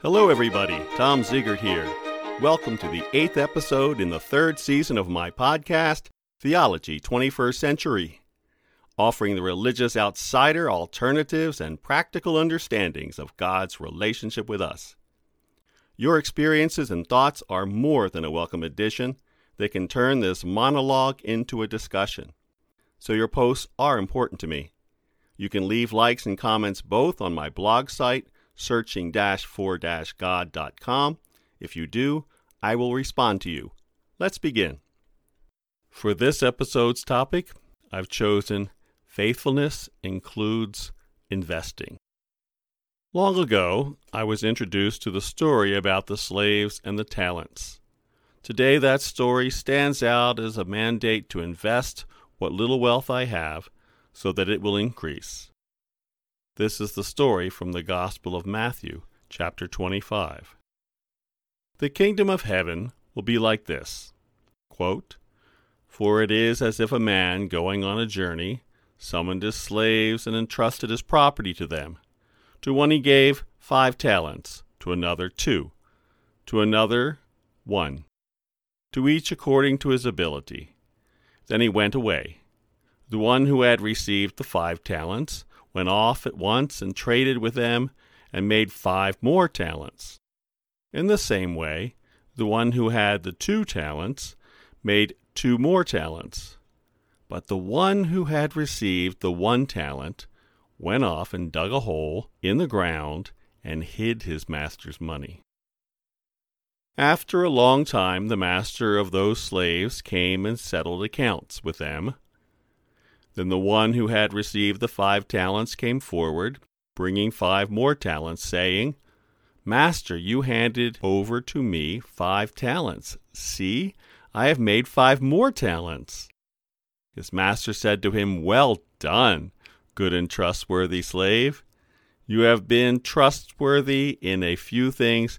Hello, everybody. Tom Ziegert here. Welcome to the eighth episode in the third season of my podcast, Theology 21st Century, offering the religious outsider alternatives and practical understandings of God's relationship with us. Your experiences and thoughts are more than a welcome addition. They can turn this monologue into a discussion. So your posts are important to me. You can leave likes and comments both on my blog site, searching for god.com. If you do, I will respond to you. Let's begin. For this episode's topic, I've chosen Faithfulness Includes Investing. Long ago, I was introduced to the story about the slaves and the talents. Today, that story stands out as a mandate to invest what little wealth I have so that it will increase. This is the story from the Gospel of Matthew, chapter 25. The kingdom of heaven will be like this quote, For it is as if a man going on a journey summoned his slaves and entrusted his property to them. To one he gave five talents, to another two, to another one, to each according to his ability. Then he went away. The one who had received the five talents went off at once and traded with them and made five more talents. In the same way, the one who had the two talents made two more talents. But the one who had received the one talent went off and dug a hole in the ground and hid his master's money. After a long time, the master of those slaves came and settled accounts with them. Then the one who had received the five talents came forward, bringing five more talents, saying, Master, you handed over to me five talents. See, I have made five more talents. His master said to him, Well done good and trustworthy slave. You have been trustworthy in a few things.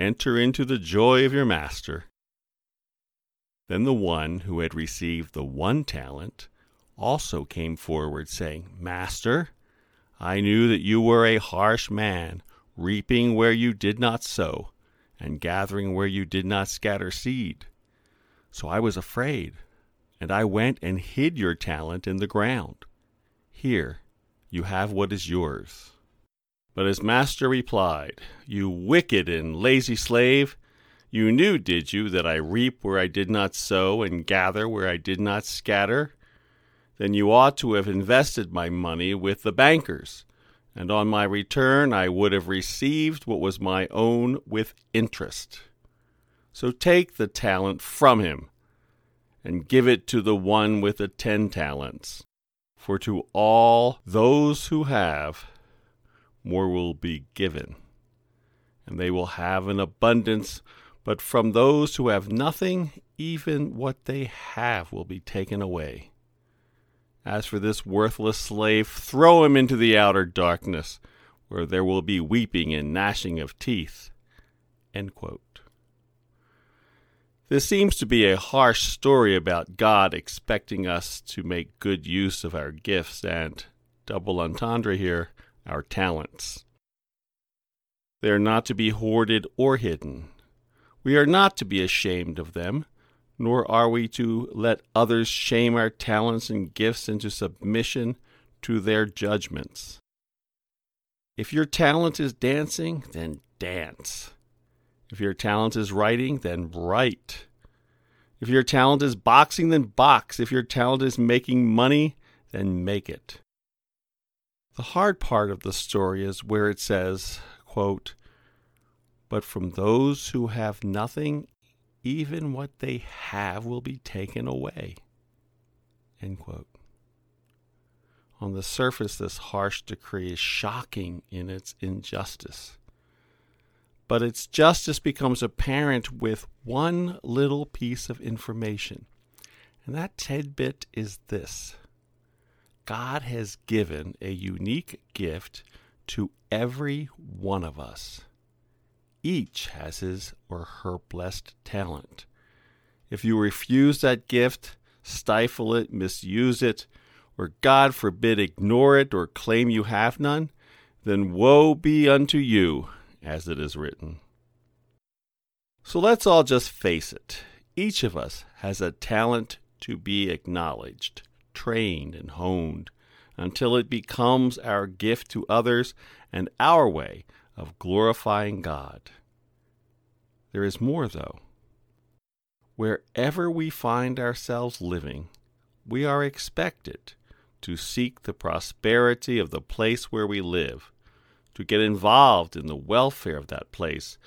Enter into the joy of your master. Then the one who had received the one talent also came forward, saying, Master, I knew that you were a harsh man, reaping where you did not sow, and gathering where you did not scatter seed. So I was afraid, and I went and hid your talent in the ground. Here, you have what is yours. But his master replied, You wicked and lazy slave, you knew, did you, that I reap where I did not sow and gather where I did not scatter? Then you ought to have invested my money with the bankers, and on my return I would have received what was my own with interest. So take the talent from him, and give it to the one with the ten talents. For to all those who have, more will be given, and they will have an abundance. But from those who have nothing, even what they have will be taken away. As for this worthless slave, throw him into the outer darkness, where there will be weeping and gnashing of teeth. This seems to be a harsh story about God expecting us to make good use of our gifts and, double entendre here, our talents. They are not to be hoarded or hidden. We are not to be ashamed of them, nor are we to let others shame our talents and gifts into submission to their judgments. If your talent is dancing, then dance. If your talent is writing, then write. If your talent is boxing, then box. If your talent is making money, then make it. The hard part of the story is where it says, quote, But from those who have nothing, even what they have will be taken away. End quote. On the surface, this harsh decree is shocking in its injustice. But its justice becomes apparent with one little piece of information. And that tidbit is this God has given a unique gift to every one of us. Each has his or her blessed talent. If you refuse that gift, stifle it, misuse it, or God forbid, ignore it or claim you have none, then woe be unto you, as it is written. So let's all just face it. Each of us has a talent to be acknowledged, trained, and honed until it becomes our gift to others and our way of glorifying God. There is more, though. Wherever we find ourselves living, we are expected to seek the prosperity of the place where we live, to get involved in the welfare of that place,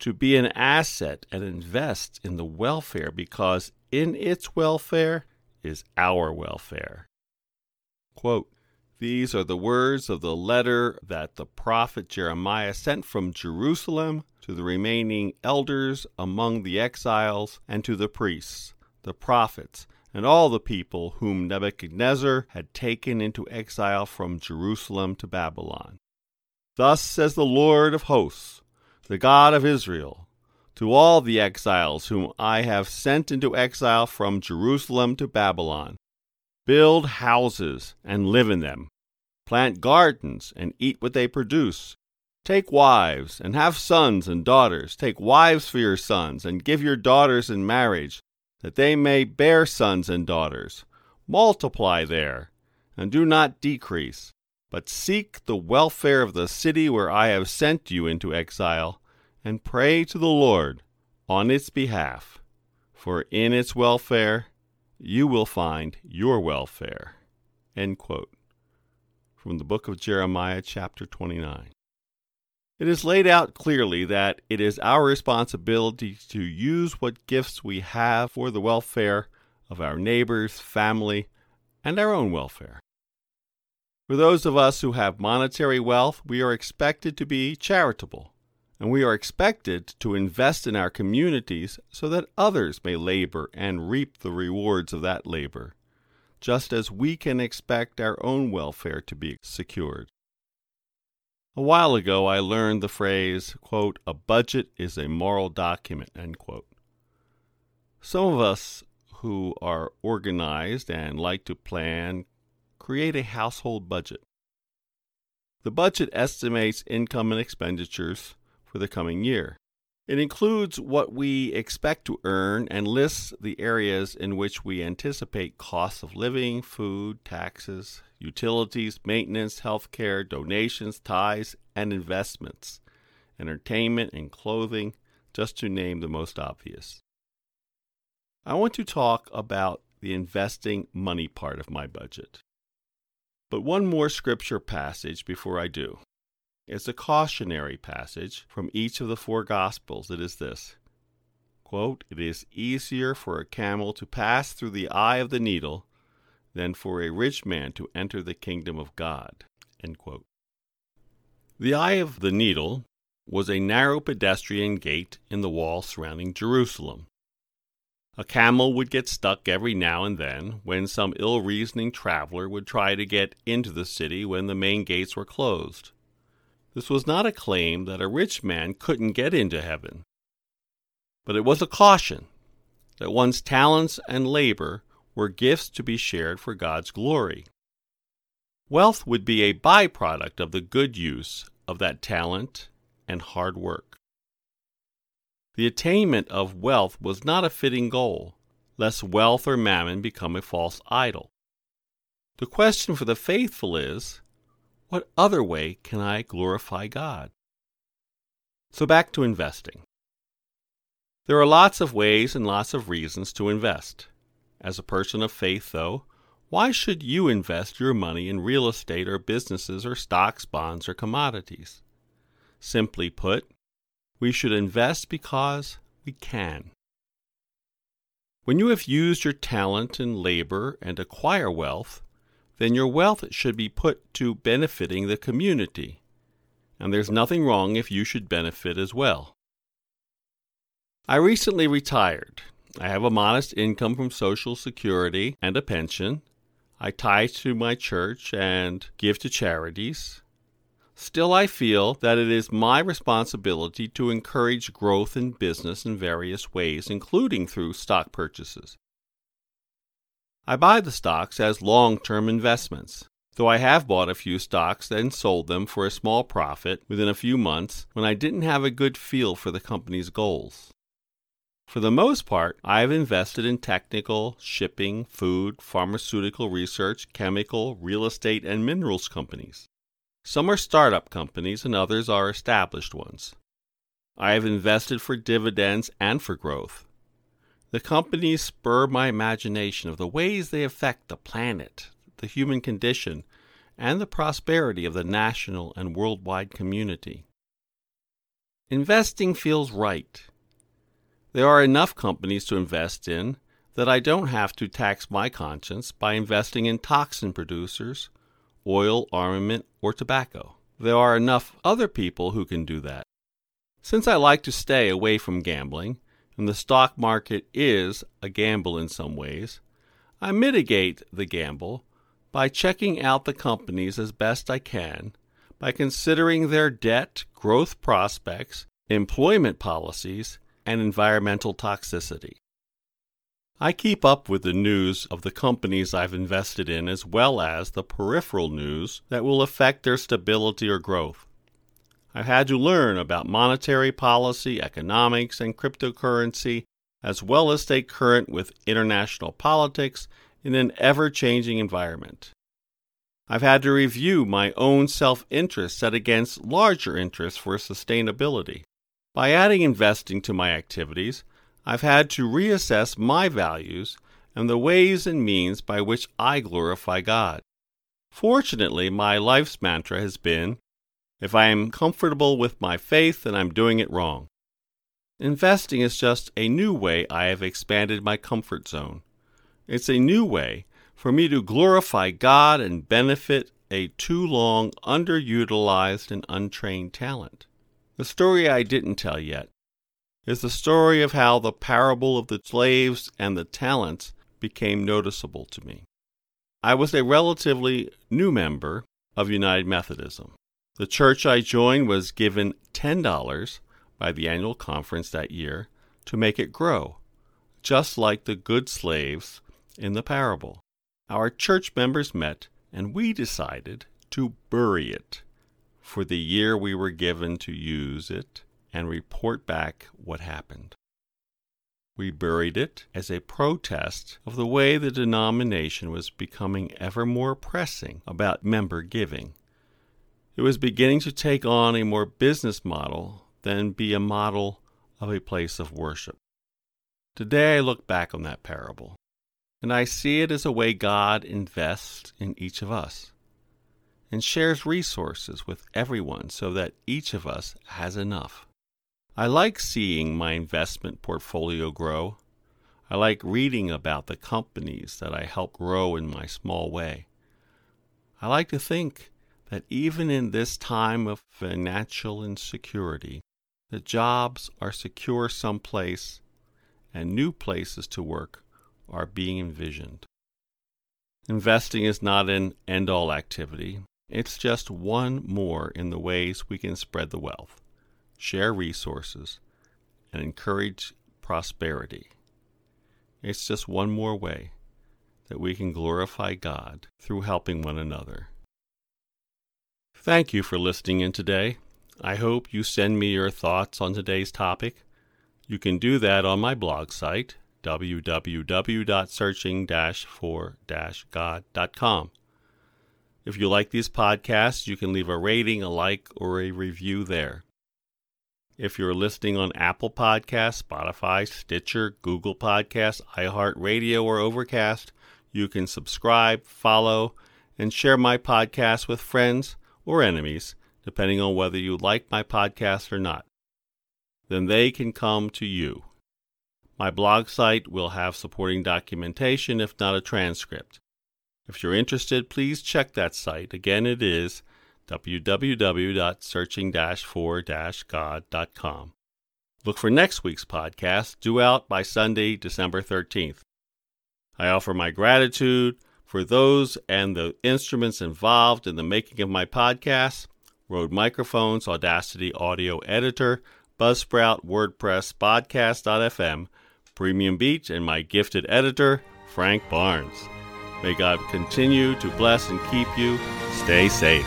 to be an asset and invest in the welfare because in its welfare is our welfare. Quote, These are the words of the letter that the prophet Jeremiah sent from Jerusalem to the remaining elders among the exiles and to the priests, the prophets, and all the people whom Nebuchadnezzar had taken into exile from Jerusalem to Babylon. Thus says the Lord of hosts, the God of Israel, to all the exiles whom I have sent into exile from Jerusalem to Babylon Build houses and live in them, plant gardens and eat what they produce. Take wives and have sons and daughters. Take wives for your sons and give your daughters in marriage that they may bear sons and daughters. Multiply there, and do not decrease, but seek the welfare of the city where I have sent you into exile, and pray to the Lord on its behalf, for in its welfare you will find your welfare. From the book of Jeremiah, chapter 29. It is laid out clearly that it is our responsibility to use what gifts we have for the welfare of our neighbors, family, and our own welfare. For those of us who have monetary wealth, we are expected to be charitable, and we are expected to invest in our communities so that others may labor and reap the rewards of that labor, just as we can expect our own welfare to be secured. A while ago, I learned the phrase, quote, a budget is a moral document, end quote. Some of us who are organized and like to plan create a household budget. The budget estimates income and expenditures for the coming year. It includes what we expect to earn and lists the areas in which we anticipate costs of living, food, taxes, utilities, maintenance, health care, donations, tithes, and investments, entertainment and clothing, just to name the most obvious. I want to talk about the investing money part of my budget. But one more scripture passage before I do. It's a cautionary passage from each of the four Gospels. It is this quote, It is easier for a camel to pass through the eye of the needle than for a rich man to enter the kingdom of God. The eye of the needle was a narrow pedestrian gate in the wall surrounding Jerusalem. A camel would get stuck every now and then when some ill reasoning traveler would try to get into the city when the main gates were closed. This was not a claim that a rich man couldn't get into heaven, but it was a caution that one's talents and labor were gifts to be shared for God's glory. Wealth would be a byproduct of the good use of that talent and hard work. The attainment of wealth was not a fitting goal, lest wealth or mammon become a false idol. The question for the faithful is what other way can I glorify God? So back to investing. There are lots of ways and lots of reasons to invest. As a person of faith, though, why should you invest your money in real estate or businesses or stocks, bonds, or commodities? Simply put, we should invest because we can. When you have used your talent and labor and acquire wealth, then your wealth should be put to benefiting the community. And there's nothing wrong if you should benefit as well. I recently retired. I have a modest income from Social Security and a pension. I tithe to my church and give to charities. Still, I feel that it is my responsibility to encourage growth in business in various ways, including through stock purchases. I buy the stocks as long term investments, though I have bought a few stocks and sold them for a small profit within a few months when I didn't have a good feel for the company's goals. For the most part, I have invested in technical, shipping, food, pharmaceutical research, chemical, real estate, and minerals companies. Some are startup companies and others are established ones. I have invested for dividends and for growth. The companies spur my imagination of the ways they affect the planet, the human condition, and the prosperity of the national and worldwide community. Investing feels right. There are enough companies to invest in that I don't have to tax my conscience by investing in toxin producers oil, armament, or tobacco. There are enough other people who can do that. Since I like to stay away from gambling, and the stock market is a gamble in some ways, I mitigate the gamble by checking out the companies as best I can, by considering their debt, growth prospects, employment policies, and environmental toxicity. I keep up with the news of the companies I've invested in as well as the peripheral news that will affect their stability or growth. I've had to learn about monetary policy, economics, and cryptocurrency, as well as stay current with international politics in an ever changing environment. I've had to review my own self interest set against larger interests for sustainability. By adding investing to my activities, I've had to reassess my values and the ways and means by which I glorify God. Fortunately, my life's mantra has been if I am comfortable with my faith, then I'm doing it wrong. Investing is just a new way I have expanded my comfort zone. It's a new way for me to glorify God and benefit a too long underutilized and untrained talent. The story I didn't tell yet is the story of how the parable of the slaves and the talents became noticeable to me. I was a relatively new member of United Methodism. The church I joined was given $10 by the annual conference that year to make it grow, just like the good slaves in the parable. Our church members met and we decided to bury it for the year we were given to use it and report back what happened. We buried it as a protest of the way the denomination was becoming ever more pressing about member giving. It was beginning to take on a more business model than be a model of a place of worship. Today I look back on that parable, and I see it as a way God invests in each of us and shares resources with everyone so that each of us has enough. I like seeing my investment portfolio grow. I like reading about the companies that I help grow in my small way. I like to think that even in this time of financial insecurity, the jobs are secure someplace and new places to work are being envisioned. Investing is not an end all activity, it's just one more in the ways we can spread the wealth share resources, and encourage prosperity. It's just one more way that we can glorify God through helping one another. Thank you for listening in today. I hope you send me your thoughts on today's topic. You can do that on my blog site, www.searching-for-god.com. If you like these podcasts, you can leave a rating, a like, or a review there. If you're listening on Apple Podcasts, Spotify, Stitcher, Google Podcasts, iHeartRadio, or Overcast, you can subscribe, follow, and share my podcast with friends or enemies, depending on whether you like my podcast or not. Then they can come to you. My blog site will have supporting documentation, if not a transcript. If you're interested, please check that site. Again, it is www.searching-for-god.com. Look for next week's podcast, due out by Sunday, December 13th. I offer my gratitude for those and the instruments involved in the making of my podcast Rode Microphones, Audacity Audio Editor, Buzzsprout, WordPress, Podcast.fm, Premium Beat, and my gifted editor, Frank Barnes. May God continue to bless and keep you. Stay safe.